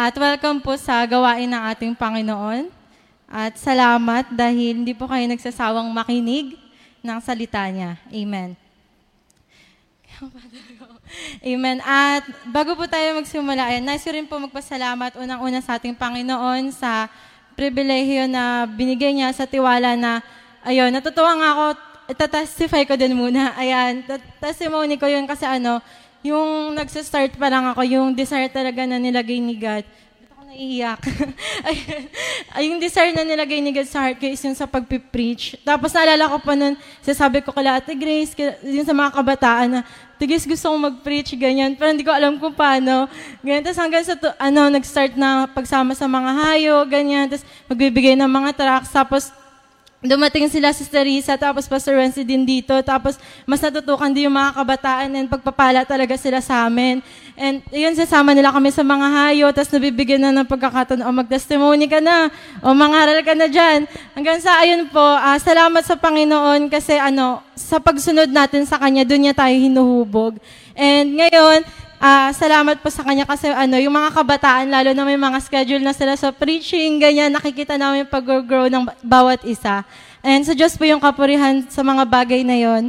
At welcome po sa gawain ng ating Panginoon. At salamat dahil hindi po kayo nagsasawang makinig ng salita niya. Amen. Amen. At bago po tayo magsimula, ayan, nice ko rin po magpasalamat unang-una sa ating Panginoon sa pribilehiyo na binigay niya sa tiwala na, ayun, natutuwa nga ako, itatestify ko din muna. Ayan, testimony ko yun kasi ano, yung nagsa-start pa lang ako, yung desire talaga na nilagay ni God. Ba't ako naiiyak? Ay, yung desire na nilagay ni God sa heart ko is yung sa pagpipreach. Tapos naalala ko pa nun, sasabi ko kala Ate Grace, yung sa mga kabataan na, Tigis gusto kong mag-preach, ganyan. Pero hindi ko alam kung paano. Ganyan. Tapos hanggang sa, ano, nag-start na pagsama sa mga hayo, ganyan. Tapos magbibigay ng mga tracks. Tapos dumating sila si Teresa, tapos Pastor Wency din dito, tapos mas natutukan din yung mga kabataan and pagpapala talaga sila sa amin. And yun, sasama nila kami sa mga hayo, tapos nabibigyan na ng pagkakataon, o mag-testimony ka na, o mangaral ka na dyan. Hanggang sa, ayun po, uh, salamat sa Panginoon kasi ano, sa pagsunod natin sa Kanya, doon niya tayo hinuhubog. And ngayon, uh, salamat po sa kanya kasi ano, yung mga kabataan, lalo na may mga schedule na sila sa preaching, ganyan, nakikita namin yung pag-grow ng bawat isa. And sa Diyos po yung kapurihan sa mga bagay na yon.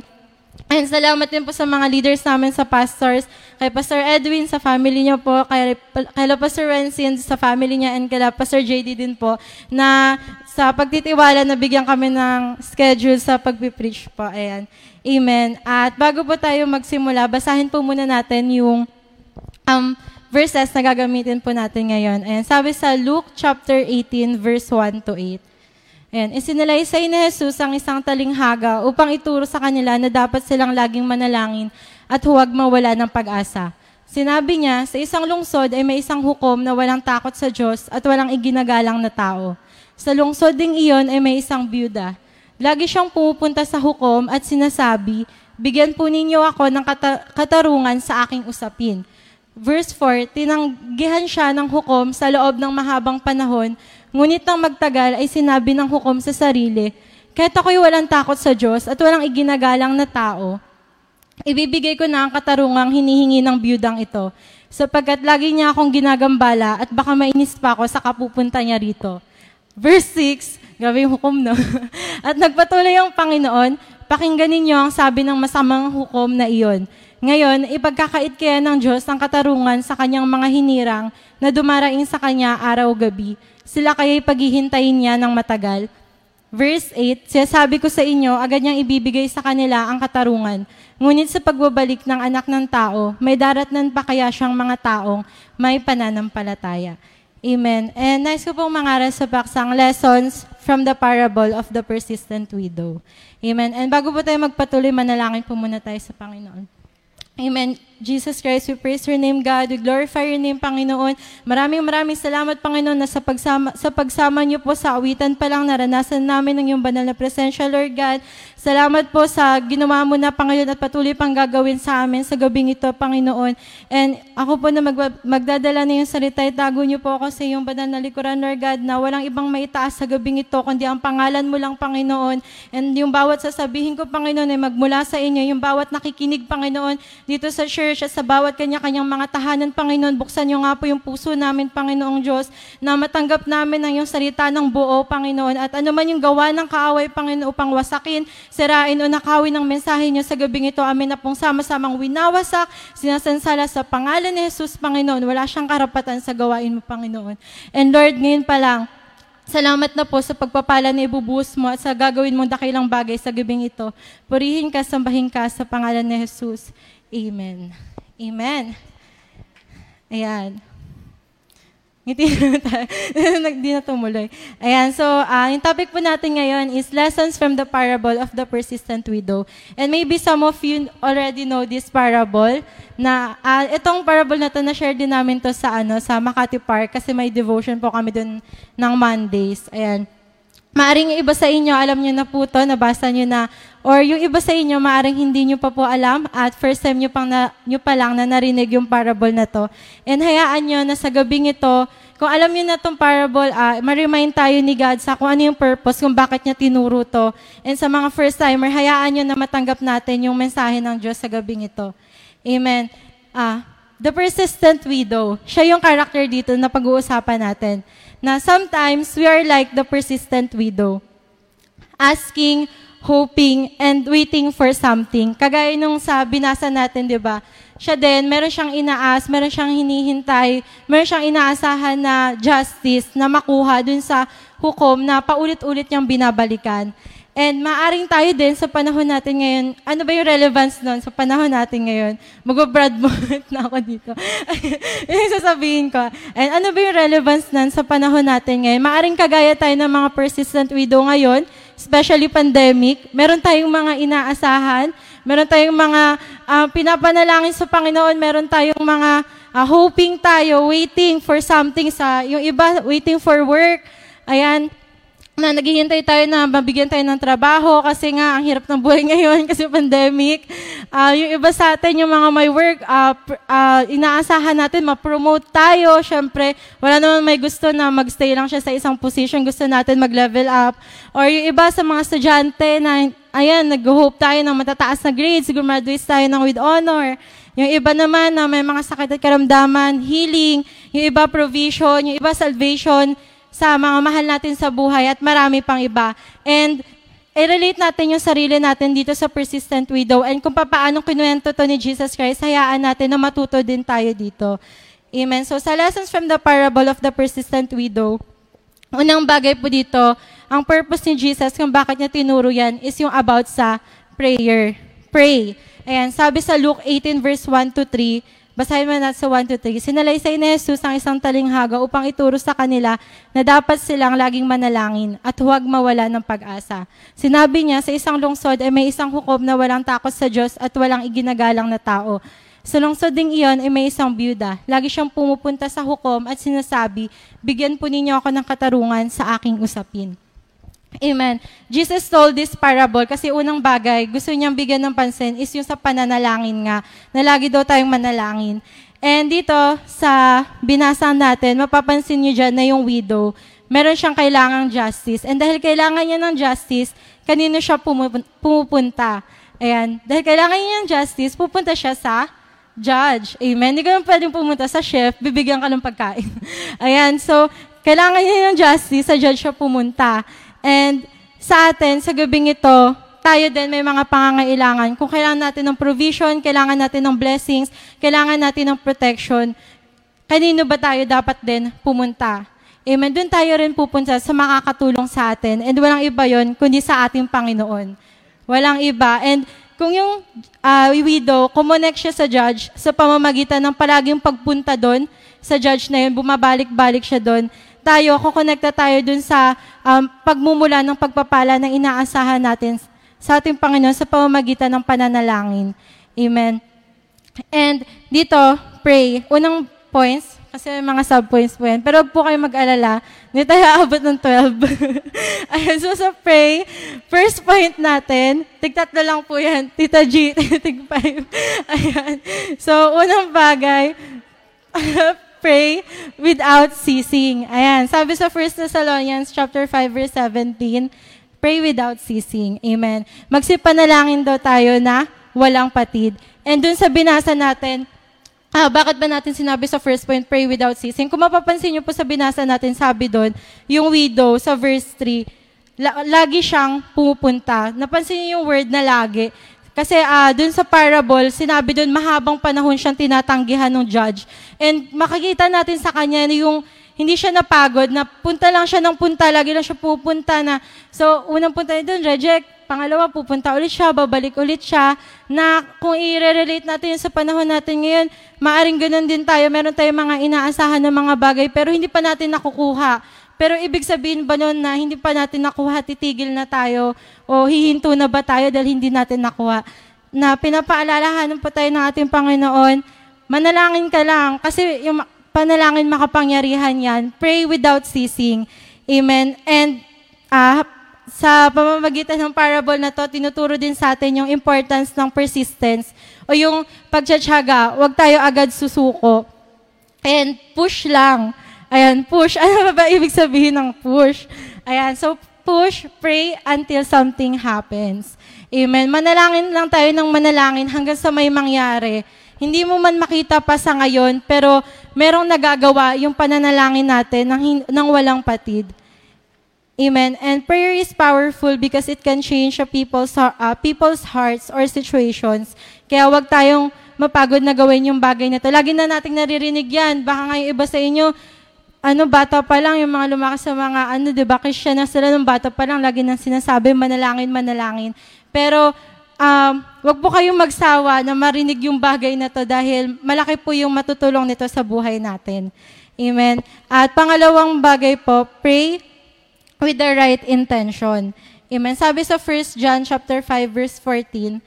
And salamat din po sa mga leaders namin sa pastors, kay Pastor Edwin, sa family niya po, kay, kay Pastor Rensin, sa family niya, and kay Pastor JD din po, na sa pagtitiwala na bigyan kami ng schedule sa pagpipreach po. Ayan. Amen. At bago po tayo magsimula, basahin po muna natin yung um, verses na gagamitin po natin ngayon. Ayan, sabi sa Luke chapter 18, verse 1 to 8. Ayan, isinalaysay ni Jesus ang isang talinghaga upang ituro sa kanila na dapat silang laging manalangin at huwag mawala ng pag-asa. Sinabi niya, sa isang lungsod ay may isang hukom na walang takot sa Diyos at walang iginagalang na tao. Sa lungsod ding iyon ay may isang byuda. Lagi siyang pumupunta sa hukom at sinasabi, bigyan po ninyo ako ng kata- katarungan sa aking usapin. Verse 4, tinanggihan siya ng hukom sa loob ng mahabang panahon, ngunit nang magtagal ay sinabi ng hukom sa sarili, kahit ako'y walang takot sa Diyos at walang iginagalang na tao, ibibigay ko na ang katarungang hinihingi ng biyudang ito, sapagkat lagi niya akong ginagambala at baka mainis pa ako sa kapupunta niya rito. Verse 6, gabi hukom, no? at nagpatuloy ang Panginoon, pakinggan ninyo ang sabi ng masamang hukom na iyon ngayon, ipagkakait kaya ng Diyos ang katarungan sa kanyang mga hinirang na dumaraing sa kanya araw-gabi. Sila kaya'y paghihintayin niya ng matagal. Verse 8, Siyasabi ko sa inyo, agad niyang ibibigay sa kanila ang katarungan. Ngunit sa pagbabalik ng anak ng tao, may daratnan pa kaya siyang mga taong may pananampalataya. Amen. And nice ko pong mangaral sa baksang lessons from the parable of the persistent widow. Amen. And bago po tayo magpatuloy, manalangin po muna tayo sa Panginoon. Amen. Jesus Christ, we praise your name, God. We glorify your name, Panginoon. Maraming maraming salamat, Panginoon, na sa pagsama, sa pagsama niyo po sa awitan pa lang, naranasan namin ng iyong banal na presensya, Lord God. Salamat po sa ginawa mo na, Panginoon, at patuloy pang gagawin sa amin sa gabing ito, Panginoon. And ako po na mag, magdadala na yung salita, itago niyo po ako sa iyong banal na likuran, Lord God, na walang ibang maitaas sa gabing ito, kundi ang pangalan mo lang, Panginoon. And yung bawat sasabihin ko, Panginoon, ay magmula sa inyo, yung bawat nakikinig, Panginoon, dito sa church at sa bawat kanya-kanyang mga tahanan, Panginoon, buksan niyo nga po yung puso namin, Panginoong Diyos, na matanggap namin ang iyong salita ng buo, Panginoon. At ano man yung gawa ng kaaway, Panginoon, upang wasakin, sirain o nakawin ng mensahe niyo sa gabing ito. Amin na pong sama-samang winawasak, sinasansala sa pangalan ni Jesus, Panginoon. Wala siyang karapatan sa gawain mo, Panginoon. And Lord, ngayon pa lang, Salamat na po sa pagpapala na ibubuhos mo at sa gagawin mong dakilang bagay sa gabing ito. Purihin ka, sambahin ka sa pangalan ni Jesus. Amen. Amen. Ayan. Ngiti na. Hindi na tumuloy. Ayan, so uh, yung topic po natin ngayon is lessons from the parable of the persistent widow. And maybe some of you already know this parable na uh, itong parable na to na-share din namin to sa ano sa Makati Park kasi may devotion po kami dun ng Mondays. Ayan. Maaring iba sa inyo, alam niyo na po to, nabasa niyo na, or yung iba sa inyo, maaring hindi niyo pa po alam, at first time niyo, pang na, niyo pa lang na narinig yung parable na to. And hayaan niyo na sa gabing ito, kung alam niyo na tong parable, uh, ma-remind tayo ni God sa kung ano yung purpose, kung bakit niya tinuro to. And sa mga first timer, hayaan niyo na matanggap natin yung mensahe ng Diyos sa gabing ito. Amen. Ah, the persistent widow. Siya yung character dito na pag-uusapan natin. Na sometimes we are like the persistent widow. Asking, hoping, and waiting for something. Kagaya nung sa binasa natin, di ba? Siya din, meron siyang inaas, meron siyang hinihintay, meron siyang inaasahan na justice na makuha dun sa hukom na paulit-ulit niyang binabalikan. And maaring tayo din sa panahon natin ngayon, ano ba yung relevance nun sa panahon natin ngayon? Mag-Brad na ako dito. yung sasabihin ko. And ano ba yung relevance nun sa panahon natin ngayon? Maaring kagaya tayo ng mga persistent widow ngayon, especially pandemic. Meron tayong mga inaasahan, meron tayong mga uh, pinapanalangin sa Panginoon, meron tayong mga uh, hoping tayo, waiting for something sa, yung iba, waiting for work. Ayan, na naghihintay tayo na mabigyan tayo ng trabaho kasi nga ang hirap ng buhay ngayon kasi pandemic. Uh, yung iba sa atin, yung mga may work, uh, uh, inaasahan natin ma-promote tayo. Siyempre, wala naman may gusto na magstay lang siya sa isang position. Gusto natin mag-level up. Or yung iba sa mga estudyante na, ayan, nag-hope tayo ng matataas na grades, graduates tayo ng with honor. Yung iba naman na may mga sakit at karamdaman, healing. Yung iba provision, yung iba salvation sa mga mahal natin sa buhay at marami pang iba. And i-relate natin yung sarili natin dito sa persistent widow and kung paano kinuwento to ni Jesus Christ, hayaan natin na matuto din tayo dito. Amen. So sa lessons from the parable of the persistent widow, unang bagay po dito, ang purpose ni Jesus kung bakit niya tinuro yan is yung about sa prayer. Pray. Ayan, sabi sa Luke 18 verse 1 to 3, Basahin mo natin sa 1 to 3. Sinalaysay ni Jesus ang isang talinghaga upang ituro sa kanila na dapat silang laging manalangin at huwag mawala ng pag-asa. Sinabi niya, sa isang lungsod ay may isang hukom na walang takot sa Diyos at walang iginagalang na tao. Sa lungsod ding iyon ay may isang byuda. Lagi siyang pumupunta sa hukom at sinasabi, bigyan po ninyo ako ng katarungan sa aking usapin. Amen. Jesus told this parable kasi unang bagay, gusto niyang bigyan ng pansin is yung sa pananalangin nga, na lagi daw tayong manalangin. And dito, sa binasa natin, mapapansin niyo dyan na yung widow, meron siyang kailangang justice. And dahil kailangan niya ng justice, kanino siya pumupunta? Ayan. Dahil kailangan niya ng justice, pupunta siya sa judge. Amen. Hindi ka naman pwedeng pumunta sa chef, bibigyan ka ng pagkain. Ayan. So, kailangan niya ng justice, sa judge siya pumunta. And sa atin, sa gabing ito, tayo din may mga pangangailangan. Kung kailangan natin ng provision, kailangan natin ng blessings, kailangan natin ng protection, kanino ba tayo dapat din pumunta? Amen. Doon tayo rin pupunta sa makakatulong sa atin. And walang iba yon kundi sa ating Panginoon. Walang iba. And kung yung uh, widow, kumonek siya sa judge sa pamamagitan ng palaging pagpunta doon, sa judge na yun, bumabalik-balik siya doon, tayo, kukonekta tayo dun sa um, pagmumula ng pagpapala ng inaasahan natin sa ating Panginoon sa pamamagitan ng pananalangin. Amen. And dito, pray. Unang points, kasi may mga sub-points po yan. Pero po kayo mag-alala, hindi tayo aabot ng 12. Ayun, so sa pray, first point natin, tigtatlo lang po yan. Tita G, tig 5. Ayan. So, unang bagay, pray without ceasing. Ayan, sabi sa 1 Thessalonians chapter 5 verse 17, pray without ceasing. Amen. Magsipanalangin daw tayo na walang patid. And dun sa binasa natin, ah, bakit ba natin sinabi sa first point, pray without ceasing? Kung mapapansin niyo po sa binasa natin, sabi doon, yung widow sa verse 3, lagi siyang pumupunta. Napansin niyo yung word na lagi. Kasi uh, dun sa parable, sinabi dun mahabang panahon siyang tinatanggihan ng judge. And makikita natin sa kanya na yung hindi siya napagod, na punta lang siya ng punta, lagi lang siya pupunta na. So, unang punta niya dun, reject. Pangalawa, pupunta ulit siya, babalik ulit siya. Na kung i-relate natin sa panahon natin ngayon, maaring ganun din tayo. Meron tayong mga inaasahan ng mga bagay, pero hindi pa natin nakukuha. Pero ibig sabihin ba nun na hindi pa natin nakuha, titigil na tayo o hihinto na ba tayo dahil hindi natin nakuha? Na pinapaalalahanan pa tayo ng ating Panginoon, manalangin ka lang kasi yung panalangin makapangyarihan yan. Pray without ceasing. Amen. And uh, sa pamamagitan ng parable na to, tinuturo din sa atin yung importance ng persistence o yung pagtsatsaga. Huwag tayo agad susuko. And push lang. Ayan, push. Ano ba ibig sabihin ng push? Ayan, so push, pray until something happens. Amen. Manalangin lang tayo ng manalangin hanggang sa may mangyari. hindi mo man makita pa sa ngayon, pero merong nagagawa yung pananalangin natin ng, ng walang patid. Amen. And prayer is powerful because it can change a people's, uh, people's hearts or situations. Kaya wag tayong mapagod na gawin yung bagay na to. Lagi na nating naririnig yan. Baka nga yung iba sa inyo, ano, bata pa lang, yung mga lumakas sa mga, ano, di ba, Christian na sila nung bata pa lang, lagi nang sinasabi, manalangin, manalangin. Pero, um, wag po kayong magsawa na marinig yung bagay na to dahil malaki po yung matutulong nito sa buhay natin. Amen. At pangalawang bagay po, pray with the right intention. Amen. Sabi sa 1 John chapter 5 verse 14,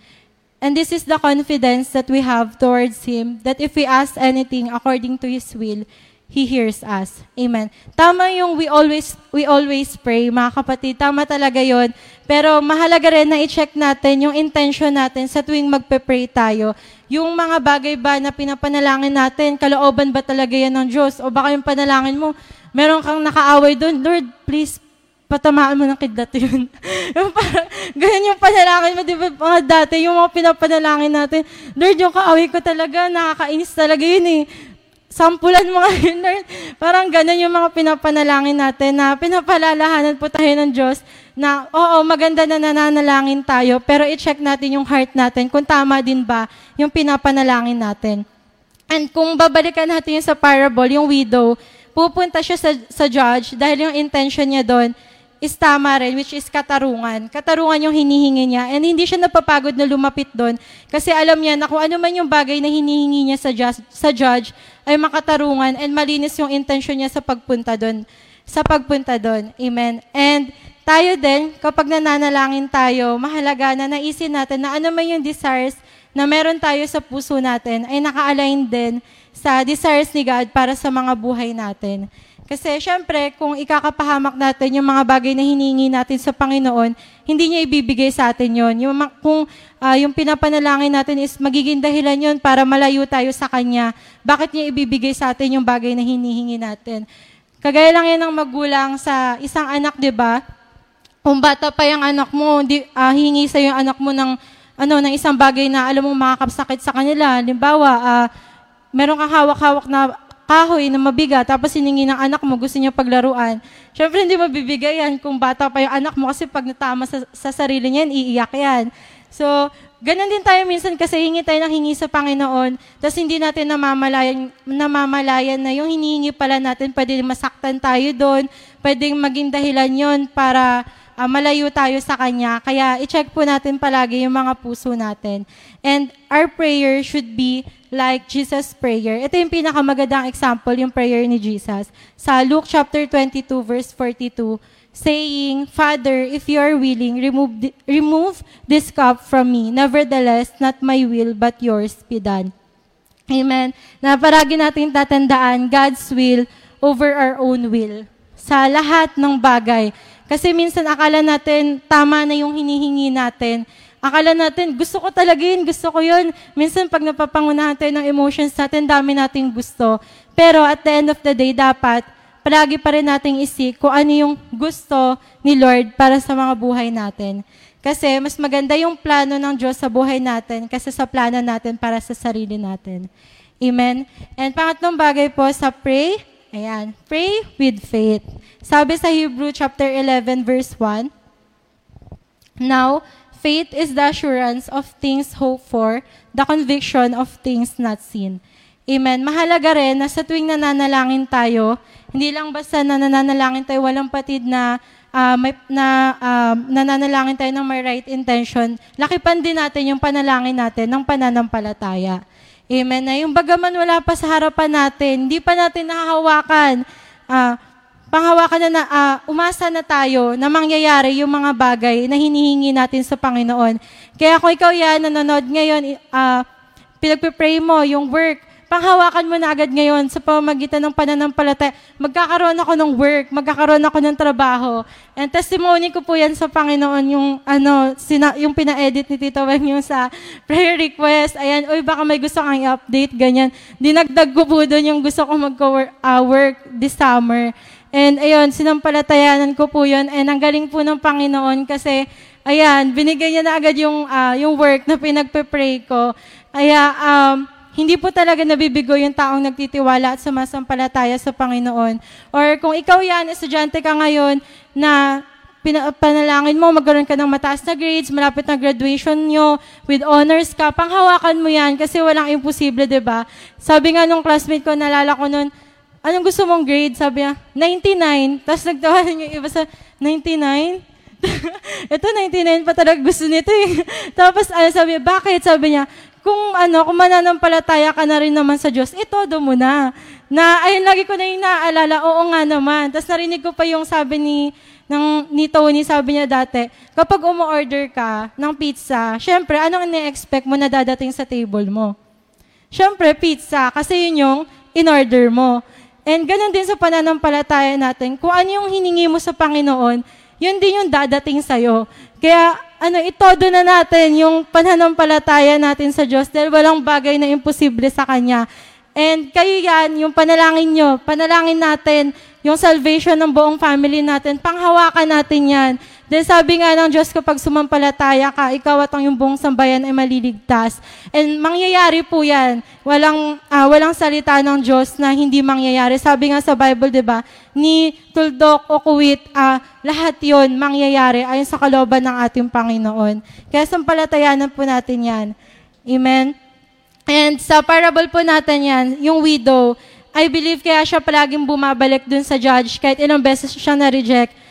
And this is the confidence that we have towards Him, that if we ask anything according to His will, He hears us. Amen. Tama yung we always, we always pray, mga kapatid. Tama talaga yon. Pero mahalaga rin na i-check natin yung intention natin sa tuwing magpe-pray tayo. Yung mga bagay ba na pinapanalangin natin, kalooban ba talaga yan ng Diyos? O baka yung panalangin mo, meron kang nakaaway doon, Lord, please patamaan mo ng kidlat yun. yung parang, ganyan yung panalangin mo, di ba, mga dati, yung mga pinapanalangin natin, Lord, yung kaaway ko talaga, nakakainis talaga yun eh. Sampulan mo nga yun, Lord. Parang ganun yung mga pinapanalangin natin na pinapalalahanan po tayo ng Diyos na, oo, maganda na nananalangin tayo, pero i-check natin yung heart natin kung tama din ba yung pinapanalangin natin. And kung babalikan natin yung sa parable, yung widow, pupunta siya sa, sa judge dahil yung intention niya doon, is tama rin, which is katarungan. Katarungan yung hinihingi niya. And hindi siya napapagod na lumapit doon kasi alam niya na kung ano man yung bagay na hinihingi niya sa, just, sa judge ay makatarungan and malinis yung intention niya sa pagpunta doon. Sa pagpunta doon. Amen. And tayo din, kapag nananalangin tayo, mahalaga na naisin natin na ano man yung desires na meron tayo sa puso natin ay naka-align din sa desires ni God para sa mga buhay natin. Kasi syempre, kung ikakapahamak natin yung mga bagay na hiningi natin sa Panginoon, hindi niya ibibigay sa atin yon. Yung, kung uh, yung pinapanalangin natin is magiging dahilan yon para malayo tayo sa Kanya, bakit niya ibibigay sa atin yung bagay na hinihingi natin? Kagaya lang yan ng magulang sa isang anak, di ba? Kung bata pa yung anak mo, di, uh, hingi sa yung anak mo ng, ano, ng isang bagay na alam mo makakapsakit sa kanila. Limbawa, uh, meron kang hawak-hawak na kahoy na mabigat, tapos siningi ng anak mo, gusto niya paglaruan. Siyempre, hindi mabibigay yan kung bata pa yung anak mo kasi pag natama sa, sa sarili niya, iiyak yan. So, ganun din tayo minsan kasi hingi tayo ng hingi sa Panginoon, tapos hindi natin namamalayan, namamalayan na yung hinihingi pala natin, pwede masaktan tayo doon, pwedeng maging dahilan yon para uh, malayo tayo sa Kanya. Kaya i-check po natin palagi yung mga puso natin. And our prayer should be like Jesus' prayer. Ito yung pinakamagandang example, yung prayer ni Jesus. Sa Luke chapter 22, verse 42, saying, Father, if you are willing, remove, remove this cup from me. Nevertheless, not my will, but yours be done. Amen. Na paragi natin tatandaan God's will over our own will. Sa lahat ng bagay. Kasi minsan akala natin tama na yung hinihingi natin Akala natin, gusto ko talaga yun, gusto ko yun. Minsan pag napapangunahan tayo ng emotions natin, dami nating gusto. Pero at the end of the day, dapat palagi pa rin nating isik kung ano yung gusto ni Lord para sa mga buhay natin. Kasi mas maganda yung plano ng Diyos sa buhay natin kasi sa plano natin para sa sarili natin. Amen? And pangatlong bagay po sa pray, ayan, pray with faith. Sabi sa Hebrew chapter 11 verse 1, Now, Faith is the assurance of things hoped for, the conviction of things not seen. Amen. Mahalaga rin na sa tuwing nananalangin tayo, hindi lang basta na nananalangin tayo, walang patid na uh, may, na uh, nananalangin tayo ng may right intention, lakipan din natin yung panalangin natin ng pananampalataya. Amen. Na yung bagaman wala pa sa harapan natin, hindi pa natin nahahawakan, uh, panghawakan na, na uh, umasa na tayo na mangyayari yung mga bagay na hinihingi natin sa Panginoon. Kaya kung ikaw yan, nanonood ngayon, uh, pinagpipray mo yung work, panghawakan mo na agad ngayon sa pamamagitan ng pananampalataya. Magkakaroon ako ng work, magkakaroon ako ng trabaho. And testimony ko po yan sa Panginoon yung ano, sina, yung pina-edit ni Tito Weng yung sa prayer request. Ayan, uy, baka may gusto kang i-update, ganyan. Dinagdag ko po doon yung gusto ko mag-work uh, this summer. And ayun, sinampalatayanan ko po yun. And ang galing po ng Panginoon kasi, ayan, binigay niya na agad yung, uh, yung work na pinagpe-pray ko. Kaya, um, hindi po talaga nabibigo yung taong nagtitiwala at sumasampalataya sa Panginoon. Or kung ikaw yan, estudyante ka ngayon na panalangin mo, magkaroon ka ng mataas na grades, malapit na graduation nyo, with honors ka, panghawakan mo yan kasi walang imposible, di ba? Sabi nga nung classmate ko, nalala ko noon, anong gusto mong grade? Sabi niya, 99. Tapos nagtawanan yung iba sa, 99? Ito, 99 pa talaga gusto nito eh. Tapos ano, sabi niya, bakit? Sabi niya, kung ano, kung mananampalataya ka na rin naman sa Diyos, ito, do mo na. Na, ayun, lagi ko na yung naaalala, oo nga naman. Tapos narinig ko pa yung sabi ni, ng, ni Tony, sabi niya dati, kapag umu-order ka ng pizza, syempre, anong ine-expect mo na dadating sa table mo? Syempre, pizza, kasi yun yung in-order mo. And ganun din sa pananampalataya natin, kung ano yung hiningi mo sa Panginoon, yun din yung dadating sa'yo. Kaya, ano, itodo na natin yung pananampalataya natin sa Diyos dahil walang bagay na imposible sa Kanya. And kayo yan, yung panalangin nyo, panalangin natin, yung salvation ng buong family natin, panghawakan natin yan. Then sabi nga ng Diyos, kapag sumampalataya ka, ikaw at ang yung buong sambayan ay maliligtas. And mangyayari po yan. Walang, uh, walang salita ng Diyos na hindi mangyayari. Sabi nga sa Bible, di ba, ni tuldok o kuwit, uh, lahat yon mangyayari ayon sa kaloban ng ating Panginoon. Kaya sampalatayanan po natin yan. Amen? And sa parable po natin yan, yung widow, I believe kaya siya palaging bumabalik dun sa judge kahit ilang beses siya na-reject.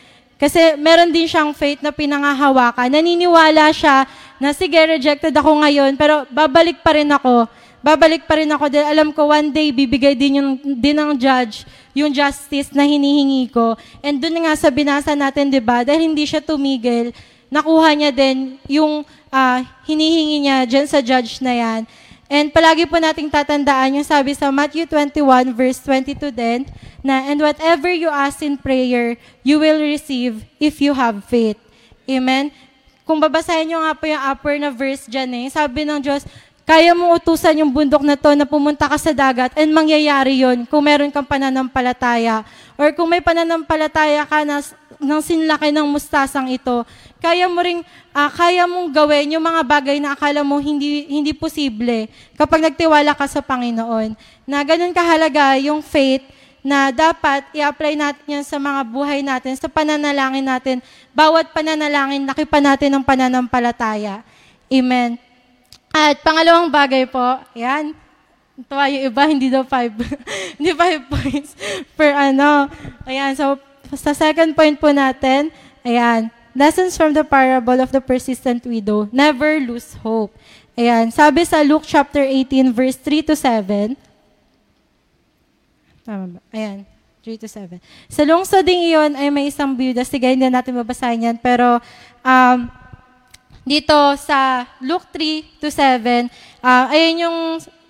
Kasi meron din siyang faith na pinangahawakan. Naniniwala siya na sige, rejected ako ngayon, pero babalik pa rin ako. Babalik pa rin ako dahil alam ko one day bibigay din, yung, din ng judge yung justice na hinihingi ko. And dun nga sa binasa natin, di ba, dahil hindi siya tumigil, nakuha niya din yung uh, hinihingi niya dyan sa judge na yan. And palagi po nating tatandaan yung sabi sa Matthew 21 verse 22 din, na, And whatever you ask in prayer, you will receive if you have faith. Amen? Kung babasahin nyo nga po yung upper na verse dyan eh, sabi ng Diyos, kaya mong utusan yung bundok na to na pumunta ka sa dagat and mangyayari yon kung meron kang pananampalataya. Or kung may pananampalataya ka na ng sinlaki ng mustasang ito, kaya mo ring uh, kaya mong gawin yung mga bagay na akala mo hindi hindi posible kapag nagtiwala ka sa Panginoon. Na ganun kahalaga yung faith na dapat i-apply natin yan sa mga buhay natin, sa pananalangin natin. Bawat pananalangin, nakipa natin ng pananampalataya. Amen. At pangalawang bagay po, yan, Tuwa yung iba, hindi daw five. hindi five points per ano. Ayan, so sa second point po natin, ayan, Lessons from the parable of the persistent widow. Never lose hope. Ayan. Sabi sa Luke chapter 18, verse 3 to 7. Tama ba? Ayan. 3 to 7. Sa lungsod ding iyon ay may isang byuda. Sige, hindi natin babasahin yan. Pero um, dito sa Luke 3 to 7, uh, ayun yung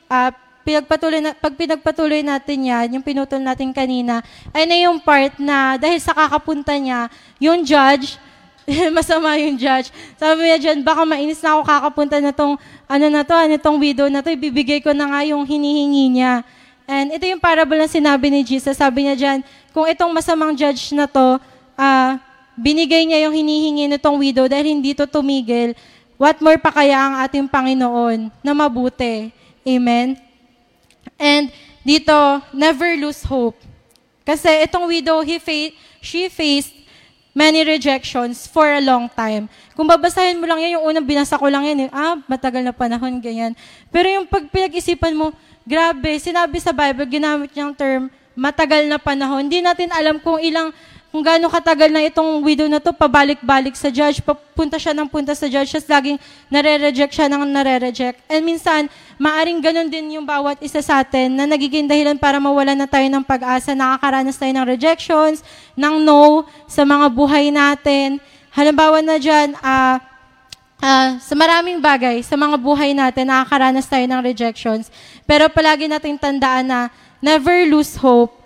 uh, pinagpatuloy na, pag pinagpatuloy natin yan, yung pinutol natin kanina, ay na yung part na dahil sa kakapunta niya, yung judge, masama yung judge. Sabi niya dyan, baka mainis na ako kakapunta na tong, ano na to, ano tong widow na to, ibibigay ko na nga yung hinihingi niya. And ito yung parable na sinabi ni Jesus. Sabi niya dyan, kung itong masamang judge na to, uh, binigay niya yung hinihingi nitong widow dahil hindi to tumigil, what more pa kaya ang ating Panginoon na mabuti? Amen? And dito, never lose hope. Kasi itong widow, he fa- she faced many rejections for a long time. Kung babasahin mo lang yan, yung unang binasa ko lang yan, eh, ah, matagal na panahon, ganyan. Pero yung pag pinag-isipan mo, grabe, sinabi sa Bible, ginamit niyang term, matagal na panahon. Hindi natin alam kung ilang kung gaano katagal na itong widow na to, pabalik-balik sa judge, papunta siya ng punta sa judge, just laging nare-reject siya ng nare-reject. And minsan, maaring ganun din yung bawat isa sa atin na nagiging dahilan para mawalan na tayo ng pag-asa, nakakaranas tayo ng rejections, ng no sa mga buhay natin. Halimbawa na dyan, uh, uh, sa maraming bagay, sa mga buhay natin, nakakaranas tayo ng rejections. Pero palagi nating tandaan na never lose hope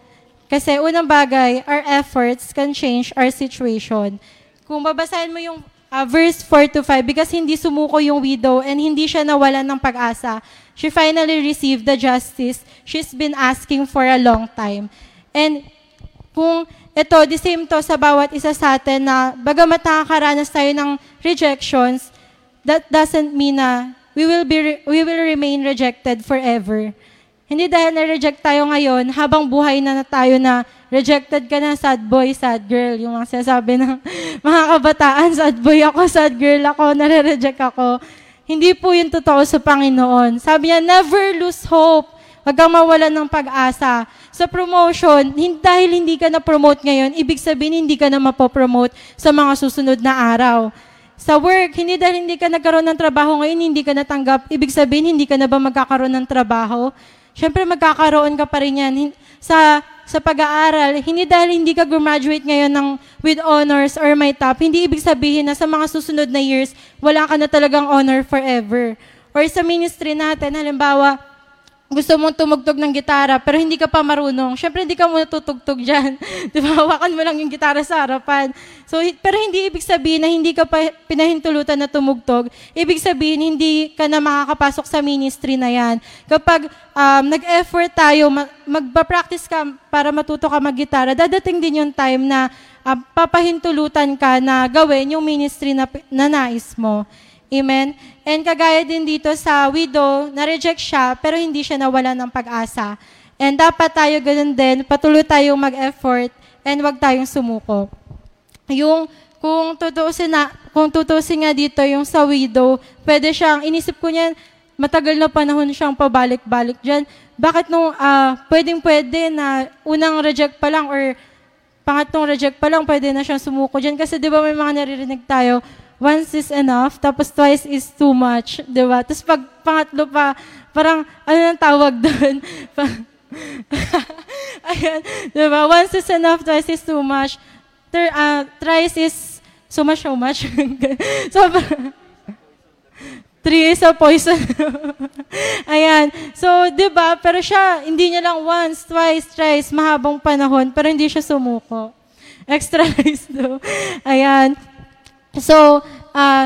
kasi unang bagay, our efforts can change our situation. Kung babasahin mo yung uh, verse 4 to 5, because hindi sumuko yung widow and hindi siya nawalan ng pag-asa, she finally received the justice she's been asking for a long time. And kung ito, the same to sa bawat isa sa atin na bagamat nakakaranas tayo ng rejections, that doesn't mean na we will, be, we will remain rejected forever. Hindi dahil na-reject tayo ngayon, habang buhay na, tayo na rejected ka na, sad boy, sad girl. Yung mga sinasabi ng mga kabataan, sad boy ako, sad girl ako, nare-reject ako. Hindi po yung totoo sa Panginoon. Sabi niya, never lose hope. Huwag kang mawalan ng pag-asa. Sa promotion, hindi, dahil hindi ka na-promote ngayon, ibig sabihin hindi ka na mapopromote sa mga susunod na araw. Sa work, hindi dahil hindi ka nagkaroon ng trabaho ngayon, hindi ka natanggap, ibig sabihin hindi ka na ba magkakaroon ng trabaho? Siyempre, magkakaroon ka pa rin yan. Sa, sa pag-aaral, hindi dahil hindi ka graduate ngayon ng with honors or may top, hindi ibig sabihin na sa mga susunod na years, wala ka na talagang honor forever. Or sa ministry natin, halimbawa, gusto mong tumugtog ng gitara, pero hindi ka pa marunong, syempre hindi ka muna tutugtog dyan. Di ba? Hawakan mo lang yung gitara sa harapan. So, pero hindi ibig sabihin na hindi ka pa pinahintulutan na tumugtog. Ibig sabihin, hindi ka na makakapasok sa ministry na yan. Kapag um, nag-effort tayo, magpa-practice ka para matuto ka mag-gitara, dadating din yung time na uh, papahintulutan ka na gawin yung ministry na, na nais mo. Amen? And kagaya din dito sa widow, na-reject siya, pero hindi siya nawala ng pag-asa. And dapat tayo ganun din, patuloy tayong mag-effort, and wag tayong sumuko. Yung, kung tutusin, na, kung tutusin nga dito yung sa widow, pwede siyang, inisip ko niyan, matagal na panahon siyang pabalik-balik dyan. Bakit nung, uh, pwedeng-pwede na unang reject pa lang or pangatlong reject pa lang, pwede na siyang sumuko dyan. Kasi di ba may mga naririnig tayo, once is enough, tapos twice is too much, di ba? Tapos pag pangatlo pa, parang, ano nang tawag doon? Ayan, di ba? Once is enough, twice is too much. Ter, uh, thrice is so much, so much. so, three is a poison. Ayan. So, di ba? Pero siya, hindi niya lang once, twice, thrice, mahabang panahon, pero hindi siya sumuko. Extra rice do. Ayan. So, uh,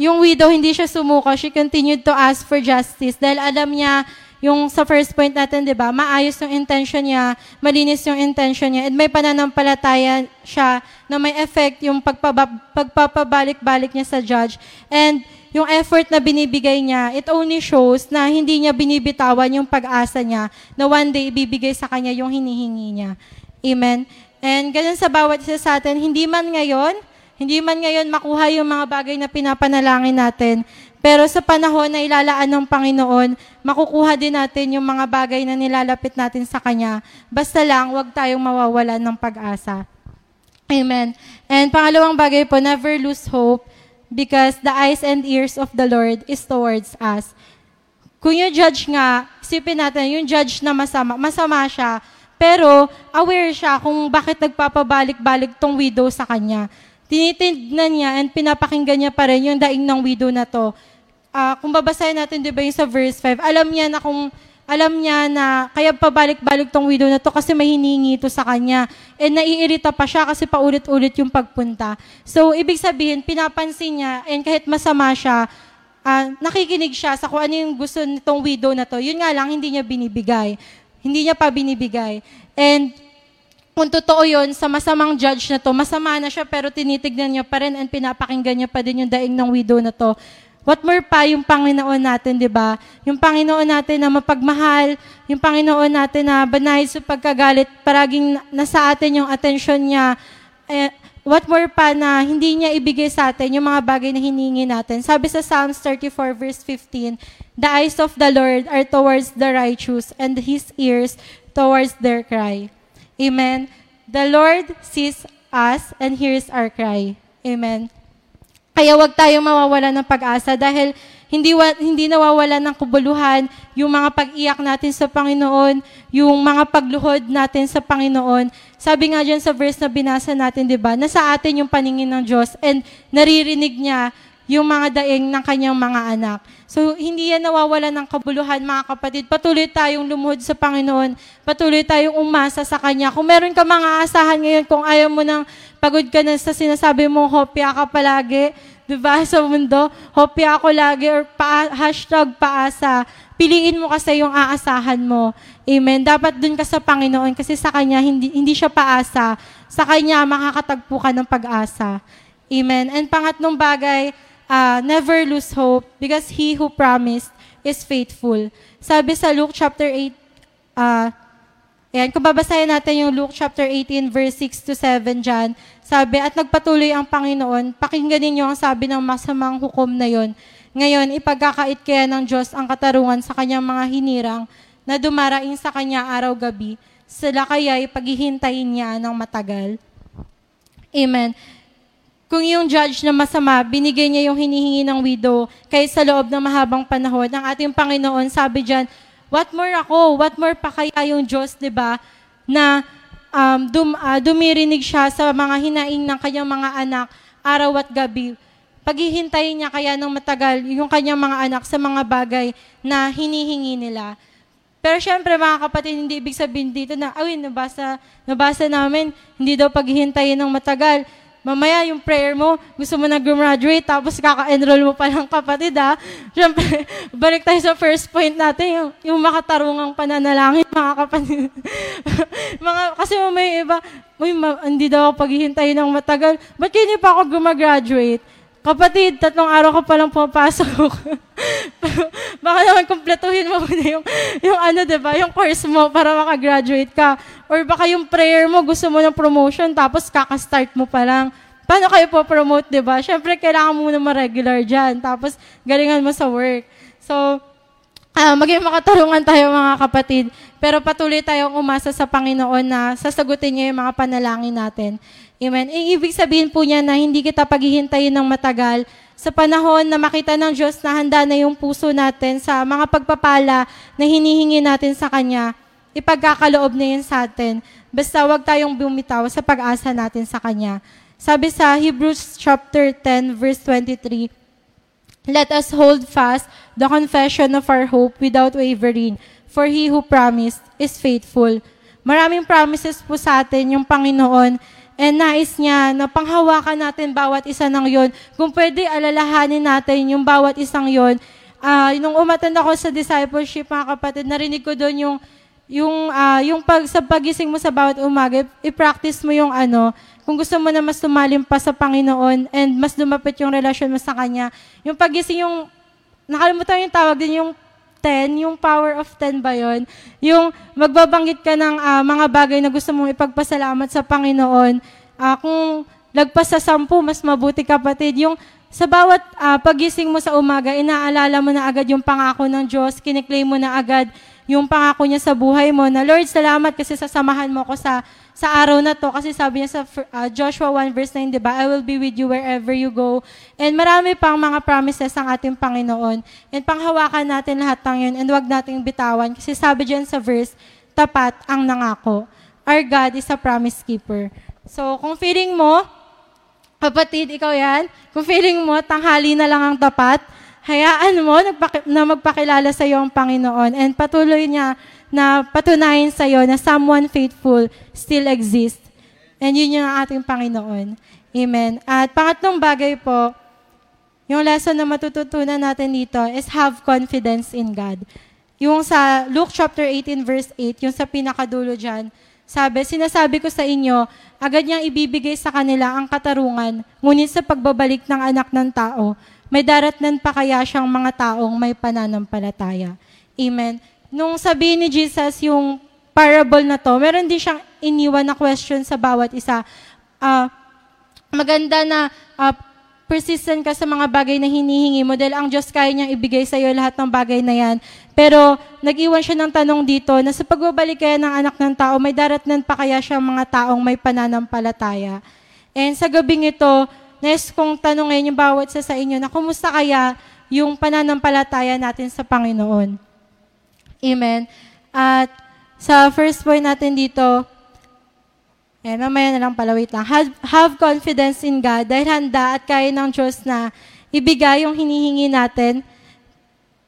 yung widow, hindi siya sumuko. She continued to ask for justice dahil alam niya yung sa first point natin, di ba, maayos yung intention niya, malinis yung intention niya, and may pananampalataya siya na may effect yung pagpapabalik-balik niya sa judge. And yung effort na binibigay niya, it only shows na hindi niya binibitawan yung pag-asa niya na one day ibibigay sa kanya yung hinihingi niya. Amen? And ganun sa bawat isa sa atin, hindi man ngayon, hindi man ngayon makuha yung mga bagay na pinapanalangin natin, pero sa panahon na ilalaan ng Panginoon, makukuha din natin yung mga bagay na nilalapit natin sa Kanya. Basta lang, huwag tayong mawawalan ng pag-asa. Amen. And pangalawang bagay po, never lose hope because the eyes and ears of the Lord is towards us. Kung yung judge nga, isipin natin, yung judge na masama, masama siya, pero aware siya kung bakit nagpapabalik-balik tong widow sa kanya tinitignan niya and pinapakinggan niya pa rin yung daing ng widow na to. Uh, kung babasahin natin, di ba yung sa verse 5, alam niya na kung alam niya na kaya pabalik-balik tong widow na to kasi may hiningi ito sa kanya. And naiirita pa siya kasi paulit-ulit yung pagpunta. So, ibig sabihin, pinapansin niya and kahit masama siya, uh, nakikinig siya sa kung ano yung gusto nitong widow na to. Yun nga lang, hindi niya binibigay. Hindi niya pa binibigay. And kung totoo yun, sa masamang judge na to, masama na siya pero tinitignan niya pa rin and pinapakinggan niya pa din yung daing ng widow na to. What more pa yung Panginoon natin, di ba? Yung Panginoon natin na mapagmahal, yung Panginoon natin na banay sa pagkagalit, paraging nasa atin yung atensyon niya. Eh, what more pa na hindi niya ibigay sa atin yung mga bagay na hiningi natin. Sabi sa Psalms 34 verse 15, The eyes of the Lord are towards the righteous and His ears towards their cry. Amen. The Lord sees us and hears our cry. Amen. Kaya wag tayong mawawala ng pag-asa dahil hindi, hindi nawawala ng kubuluhan yung mga pag-iyak natin sa Panginoon, yung mga pagluhod natin sa Panginoon. Sabi nga dyan sa verse na binasa natin, di ba, nasa atin yung paningin ng Diyos and naririnig niya yung mga daing ng kanyang mga anak. So, hindi yan nawawala ng kabuluhan, mga kapatid. Patuloy tayong lumuhod sa Panginoon. Patuloy tayong umasa sa Kanya. Kung meron ka mga asahan ngayon, kung ayaw mo nang pagod ka na sa sinasabi mo, hopya ka palagi, di ba, sa mundo, hopya ako lagi, or pa, hashtag paasa, piliin mo kasi yung aasahan mo. Amen. Dapat dun ka sa Panginoon kasi sa Kanya, hindi, hindi siya paasa. Sa Kanya, makakatagpo ka ng pag-asa. Amen. And pangatlong bagay, uh, never lose hope because He who promised is faithful. Sabi sa Luke chapter 8, uh, Ayan, kung babasahin natin yung Luke chapter 18, verse 6 to 7 dyan, sabi, at nagpatuloy ang Panginoon, pakinggan ninyo ang sabi ng masamang hukom na yon. Ngayon, ipagkakait kaya ng Diyos ang katarungan sa kanyang mga hinirang na dumaraing sa kanya araw-gabi, sila kaya ipaghihintayin niya ng matagal. Amen. Kung yung judge na masama, binigay niya yung hinihingi ng widow, kahit sa loob ng mahabang panahon, ang ating Panginoon, sabi dyan, what more ako? What more pa kaya yung Diyos, di ba, na um, dum, uh, dumirinig siya sa mga hinaing ng kanyang mga anak araw at gabi. Paghihintayin niya kaya ng matagal yung kanyang mga anak sa mga bagay na hinihingi nila. Pero syempre mga kapatid, hindi ibig sabihin dito na, ay, nabasa, nabasa namin, hindi daw paghihintayin ng matagal. Mamaya yung prayer mo, gusto mo na graduate, tapos kaka-enroll mo pa ng kapatid, ha? Siyempre, balik tayo sa first point natin, yung, yung makatarungang pananalangin, mga kapatid. mga, kasi may iba, uy, ma, hindi daw ako paghihintay ng matagal. Ba't hindi pa ako gumagraduate? Kapatid, tatlong araw ka palang pumapasok. Baka naman kumpletuhin mo muna yung, yung ano, di ba, yung course mo para makagraduate ka. Or baka yung prayer mo, gusto mo ng promotion, tapos kaka-start mo pa lang. Paano kayo po promote, di ba? Siyempre, kailangan mo muna ma-regular dyan. Tapos, galingan mo sa work. So, uh, maging makatarungan tayo mga kapatid. Pero patuloy tayong umasa sa Panginoon na sasagutin niya yung mga panalangin natin. Amen. E, ibig sabihin po niya na hindi kita paghihintayin ng matagal sa panahon na makita ng Diyos na handa na yung puso natin sa mga pagpapala na hinihingi natin sa Kanya, ipagkakaloob na yun sa atin. Basta wag tayong bumitaw sa pag-asa natin sa Kanya. Sabi sa Hebrews chapter 10 verse 23, Let us hold fast the confession of our hope without wavering, for He who promised is faithful. Maraming promises po sa atin yung Panginoon And nais niya na panghawakan natin bawat isa ng yon. Kung pwede, alalahanin natin yung bawat isang yon. Uh, nung umatend ako sa discipleship, mga kapatid, narinig ko doon yung yung uh, yung pag sa pagising mo sa bawat umaga, i-practice mo yung ano, kung gusto mo na mas tumalim pa sa Panginoon and mas lumapit yung relasyon mo sa Kanya. Yung pagising yung, nakalimutan yung tawag din, yung 10, yung power of 10 ba yon? Yung magbabanggit ka ng uh, mga bagay na gusto mong ipagpasalamat sa Panginoon. Uh, kung lagpas sa sampu, mas mabuti kapatid. Yung sa bawat uh, pagising mo sa umaga, inaalala mo na agad yung pangako ng Diyos, kiniklaim mo na agad yung pangako niya sa buhay mo na, Lord, salamat kasi sasamahan mo ko sa sa araw na to. Kasi sabi niya sa uh, Joshua 1 verse 9, di ba? I will be with you wherever you go. And marami pang mga promises ang ating Panginoon. And panghawakan natin lahat ng yun and wag nating bitawan. Kasi sabi diyan sa verse, tapat ang nangako. Our God is a promise keeper. So, kung feeling mo, kapatid, ikaw yan, kung feeling mo, tanghali na lang ang tapat, hayaan mo na magpakilala sa iyo ang Panginoon and patuloy niya na patunayan sa iyo na someone faithful still exists. And yun yung ating Panginoon. Amen. At pangatlong bagay po, yung lesson na matututunan natin dito is have confidence in God. Yung sa Luke chapter 18 verse 8, yung sa pinakadulo dyan, sabi, sinasabi ko sa inyo, agad niyang ibibigay sa kanila ang katarungan, ngunit sa pagbabalik ng anak ng tao, may daratnan pa kaya siyang mga taong may pananampalataya. Amen. Nung sabi ni Jesus yung parable na to, meron din siyang iniwan na question sa bawat isa. Uh, maganda na uh, persistent ka sa mga bagay na hinihingi mo dahil ang Diyos kaya niyang ibigay sa iyo lahat ng bagay na yan. Pero nag-iwan siya ng tanong dito na sa pagbabalik kaya ng anak ng tao, may daratnan pa kaya siyang mga taong may pananampalataya. And sa gabing ito, Next kong tanongin yung bawat sa sa inyo na kumusta kaya yung pananampalataya natin sa Panginoon. Amen. At sa first point natin dito, eh, mamaya na lang pala, wait lang. Have, have confidence in God dahil handa at kaya ng Diyos na ibigay yung hinihingi natin.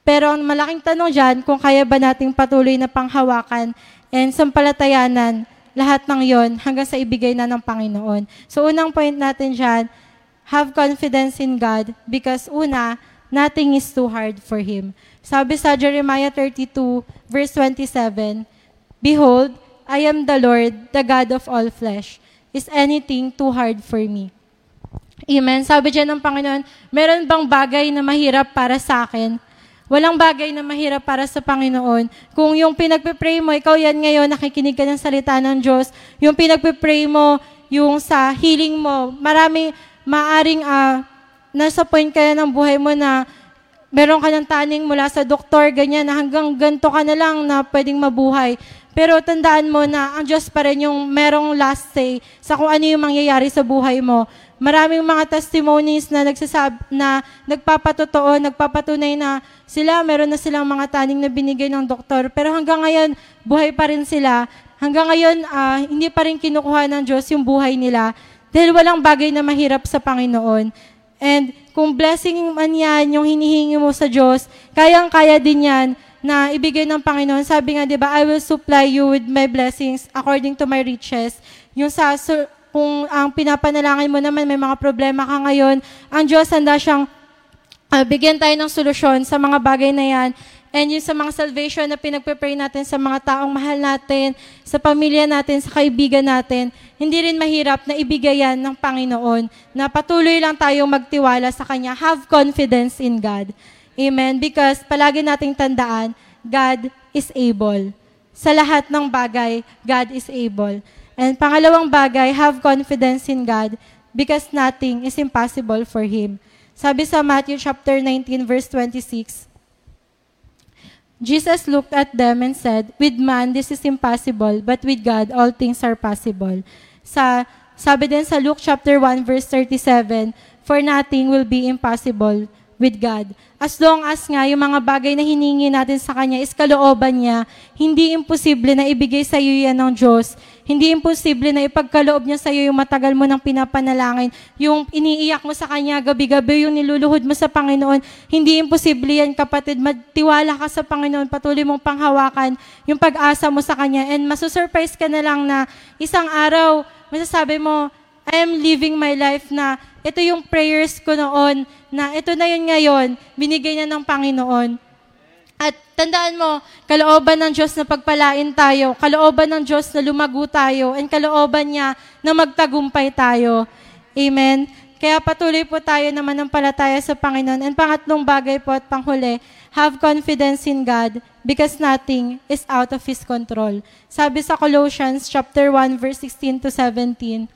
Pero ang malaking tanong dyan, kung kaya ba nating patuloy na panghawakan and sampalatayanan lahat ng yon hanggang sa ibigay na ng Panginoon. So unang point natin dyan, have confidence in God because una, nothing is too hard for Him. Sabi sa Jeremiah 32, verse 27, Behold, I am the Lord, the God of all flesh. Is anything too hard for me? Amen. Sabi dyan ng Panginoon, meron bang bagay na mahirap para sa akin? Walang bagay na mahirap para sa Panginoon. Kung yung pinagpe-pray mo, ikaw yan ngayon, nakikinig ka ng salita ng Diyos, yung pinagpe-pray mo, yung sa healing mo, marami, maaring uh, nasa point kaya ng buhay mo na meron ka ng taning mula sa doktor, ganyan, na hanggang ganto ka na lang na pwedeng mabuhay. Pero tandaan mo na ang Diyos pa rin yung merong last say sa kung ano yung mangyayari sa buhay mo. Maraming mga testimonies na nagsasab na nagpapatotoo, nagpapatunay na sila, meron na silang mga taning na binigay ng doktor. Pero hanggang ngayon, buhay pa rin sila. Hanggang ngayon, uh, hindi pa rin kinukuha ng Diyos yung buhay nila. Dahil walang bagay na mahirap sa Panginoon. And kung blessing man yan, yung hinihingi mo sa Diyos, kayang-kaya din yan na ibigay ng Panginoon. Sabi nga, di ba, I will supply you with my blessings according to my riches. Yung sa, kung ang pinapanalangin mo naman may mga problema ka ngayon, ang Diyos handa siyang uh, bigyan tayo ng solusyon sa mga bagay na yan. And yung sa mga salvation na pinagpe-pray natin sa mga taong mahal natin, sa pamilya natin, sa kaibigan natin, hindi rin mahirap na ibigay yan ng Panginoon, na patuloy lang tayong magtiwala sa Kanya. Have confidence in God. Amen? Because palagi nating tandaan, God is able. Sa lahat ng bagay, God is able. And pangalawang bagay, have confidence in God because nothing is impossible for Him. Sabi sa Matthew chapter 19 verse 26, Jesus looked at them and said, With man this is impossible, but with God all things are possible. Sa sabi din sa Luke chapter 1 verse 37, For nothing will be impossible with God. As long as nga yung mga bagay na hiningi natin sa Kanya is kalooban niya, hindi imposible na ibigay sa iyo yan ng Diyos. Hindi imposible na ipagkaloob niya sa iyo yung matagal mo ng pinapanalangin, yung iniiyak mo sa Kanya gabi-gabi, yung niluluhod mo sa Panginoon. Hindi imposible yan, kapatid. Magtiwala ka sa Panginoon, patuloy mong panghawakan yung pag-asa mo sa Kanya. And masusurprise ka na lang na isang araw, masasabi mo, I am living my life na ito yung prayers ko noon, na ito na yun ngayon, binigay niya ng Panginoon. At tandaan mo, kalooban ng Diyos na pagpalain tayo, kalooban ng Diyos na lumago tayo, and kalooban niya na magtagumpay tayo. Amen? Kaya patuloy po tayo naman ng palataya sa Panginoon. And pangatlong bagay po at panghuli, have confidence in God because nothing is out of His control. Sabi sa Colossians chapter 1 verse 16 to 17,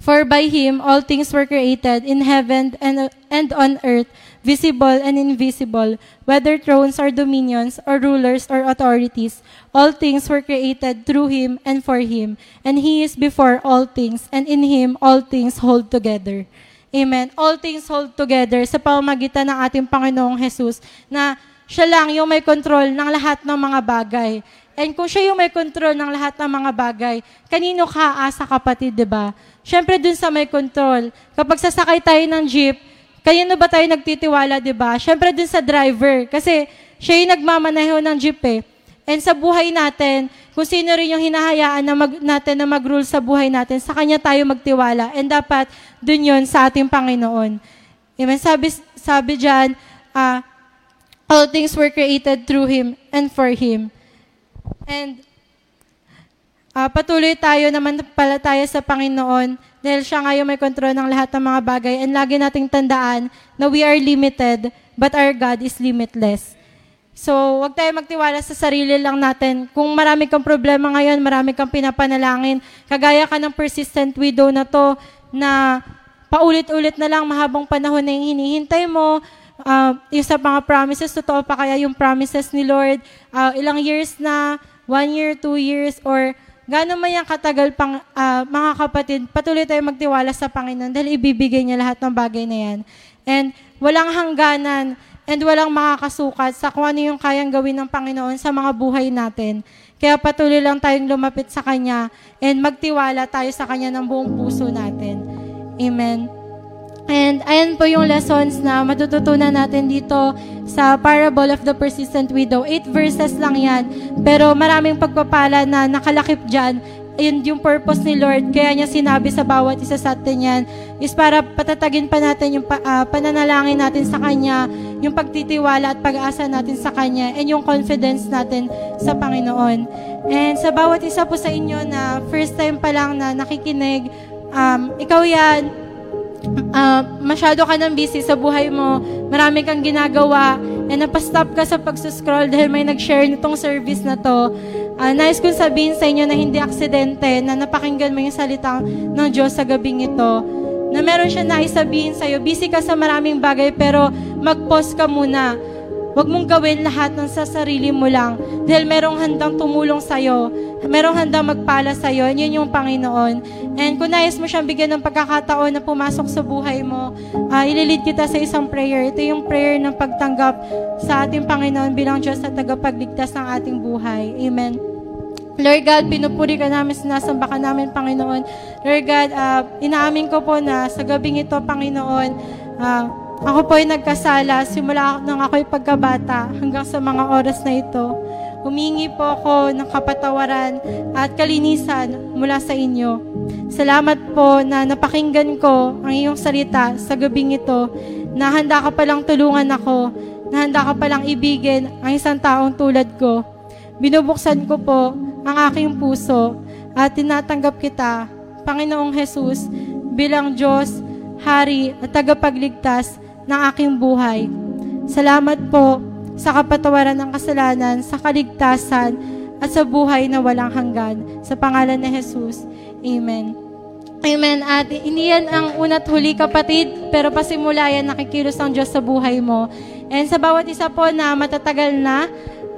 For by him all things were created in heaven and, and on earth, visible and invisible, whether thrones or dominions or rulers or authorities. All things were created through him and for him. And he is before all things, and in him all things hold together. Amen. All things hold together sa pamamagitan ng ating Panginoong Jesus na siya lang yung may control ng lahat ng mga bagay. And kung siya yung may control ng lahat ng mga bagay, kanino ka asa kapatid, di ba? Siyempre dun sa may control. Kapag sasakay tayo ng jeep, kanino ba tayo nagtitiwala, di ba? Siyempre dun sa driver. Kasi siya yung nagmamaneho ng jeep eh. And sa buhay natin, kung sino rin yung hinahayaan na mag, natin na mag-rule sa buhay natin, sa Kanya tayo magtiwala. And dapat dun yun sa ating Panginoon. Amen. Sabi, sabi dyan, uh, all things were created through Him and for Him. And uh, patuloy tayo naman pala tayo sa Panginoon dahil siya ngayon may kontrol ng lahat ng mga bagay. And lagi nating tandaan na we are limited, but our God is limitless. So, wag tayo magtiwala sa sarili lang natin. Kung marami kang problema ngayon, marami kang pinapanalangin, kagaya ka ng persistent widow na to, na paulit-ulit na lang mahabang panahon na yung hinihintay mo, uh, yung sa mga promises, totoo pa kaya yung promises ni Lord, uh, ilang years na, one year, two years, or gano'n man yung katagal pang, uh, mga kapatid, patuloy tayo magtiwala sa Panginoon dahil ibibigay niya lahat ng bagay na yan. And walang hangganan and walang makakasukat sa kung ano yung kayang gawin ng Panginoon sa mga buhay natin. Kaya patuloy lang tayong lumapit sa Kanya and magtiwala tayo sa Kanya ng buong puso natin. Amen. And ayan po yung lessons na matututunan natin dito sa Parable of the Persistent Widow. Eight verses lang yan. Pero maraming pagpapala na nakalakip dyan. Ayun yung purpose ni Lord. Kaya niya sinabi sa bawat isa sa atin yan is para patatagin pa natin yung uh, pananalangin natin sa Kanya, yung pagtitiwala at pag-asa natin sa Kanya, and yung confidence natin sa Panginoon. And sa bawat isa po sa inyo na first time pa lang na nakikinig, um, ikaw yan, uh, masyado ka nang busy sa buhay mo, marami kang ginagawa, and napastop ka sa pagsuscroll dahil may nag-share nitong service na to, uh, nais kong sabihin sa inyo na hindi aksidente, na napakinggan mo yung salita ng Diyos sa gabing ito, na meron siya naisabihin sa'yo, busy ka sa maraming bagay, pero mag-pause ka muna Huwag mong gawin lahat ng sa sarili mo lang. Dahil merong handang tumulong sa'yo. Merong handang magpala sa'yo. Yun yung Panginoon. And kung nais mo siyang bigyan ng pagkakataon na pumasok sa buhay mo, uh, ililid kita sa isang prayer. Ito yung prayer ng pagtanggap sa ating Panginoon bilang Diyos at tagapagligtas ng ating buhay. Amen. Lord God, pinupuri ka namin, sinasamba ka namin, Panginoon. Lord God, uh, inaamin ko po na sa gabing ito, Panginoon, uh, ako po ay nagkasala simula nang ako'y pagkabata hanggang sa mga oras na ito. Humingi po ako ng kapatawaran at kalinisan mula sa inyo. Salamat po na napakinggan ko ang iyong salita sa gabing ito na handa ka palang tulungan ako, na handa ka palang ibigin ang isang taong tulad ko. Binubuksan ko po ang aking puso at tinatanggap kita, Panginoong Jesus, bilang Diyos, Hari at tagapagligtas ng aking buhay. Salamat po sa kapatawaran ng kasalanan, sa kaligtasan, at sa buhay na walang hanggan. Sa pangalan ni Jesus. Amen. Amen. At iniyan ang una't huli kapatid, pero pasimula yan nakikilos ang Diyos sa buhay mo. And sa bawat isa po na matatagal na,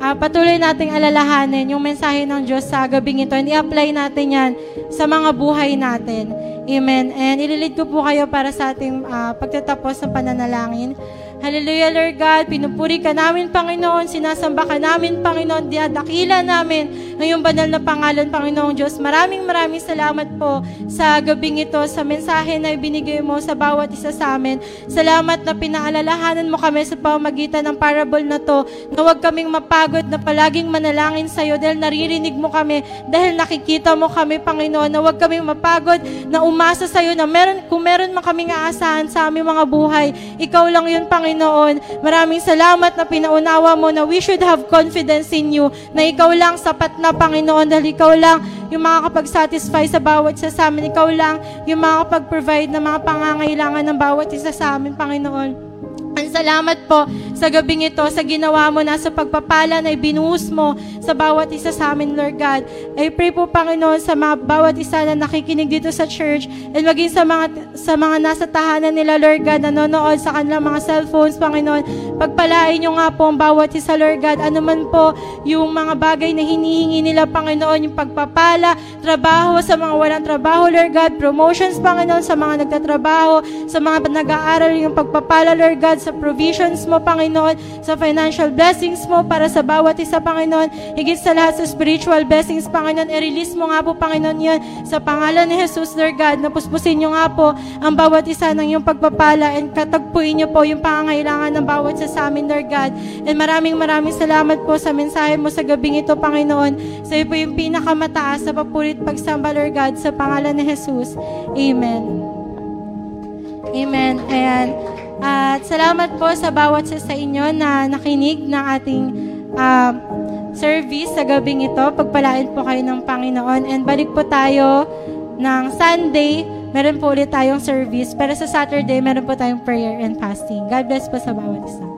uh, patuloy nating alalahanin yung mensahe ng Diyos sa gabing ito and i-apply natin yan sa mga buhay natin. Amen. And ililid ko po kayo para sa ating uh, pagtatapos ng pananalangin. Hallelujah, Lord God. Pinupuri ka namin, Panginoon. Sinasamba ka namin, Panginoon. Diadakila namin ang iyong banal na pangalan, Panginoong Diyos. Maraming maraming salamat po sa gabing ito, sa mensahe na ibinigay mo sa bawat isa sa amin. Salamat na pinaalalahanan mo kami sa pamagitan ng parable na to, na huwag kaming mapagod na palaging manalangin sa iyo dahil naririnig mo kami, dahil nakikita mo kami, Panginoon, na huwag kaming mapagod na umasa sa iyo na meron, kung meron man kaming aasahan sa aming mga buhay, ikaw lang yun, Panginoon Panginoon. Maraming salamat na pinaunawa mo na we should have confidence in you, na ikaw lang sapat na Panginoon, dahil ikaw lang yung makakapag-satisfy sa bawat isa sa amin. Ikaw lang yung makakapag-provide ng mga pangangailangan ng bawat isa sa amin, Panginoon. Ang salamat po sa gabing ito, sa ginawa mo na sa pagpapala na ibinuhos mo sa bawat isa sa amin, Lord God. I pray po, Panginoon, sa mga bawat isa na nakikinig dito sa church and maging sa mga, sa mga nasa tahanan nila, Lord God, nanonood sa kanilang mga cellphones, Panginoon. Pagpalain nyo nga po ang bawat isa, Lord God. Ano man po yung mga bagay na hinihingi nila, Panginoon, yung pagpapala, trabaho sa mga walang trabaho, Lord God, promotions, Panginoon, sa mga nagtatrabaho, sa mga nag-aaral, yung pagpapala, Lord God, sa provisions mo, Panginoon, sa financial blessings mo para sa bawat isa, Panginoon. Higit sa lahat sa spiritual blessings, Panginoon, i-release mo nga po, Panginoon, yun sa pangalan ni Jesus, Lord God. Napuspusin nyo nga po ang bawat isa ng iyong pagpapala and katagpuin nyo po yung pangangailangan ng bawat isa sa amin, Lord God. And maraming maraming salamat po sa mensahe mo sa gabing ito, Panginoon. Sa iyo po yung pinakamataas sa papulit pagsamba, Lord God, sa pangalan ni Jesus. Amen. Amen. Ayan. At salamat po sa bawat sa sa inyo na nakinig ng ating uh, service sa gabing ito. Pagpalain po kayo ng Panginoon. And balik po tayo ng Sunday. Meron po ulit tayong service. Pero sa Saturday, meron po tayong prayer and fasting. God bless po sa bawat isa.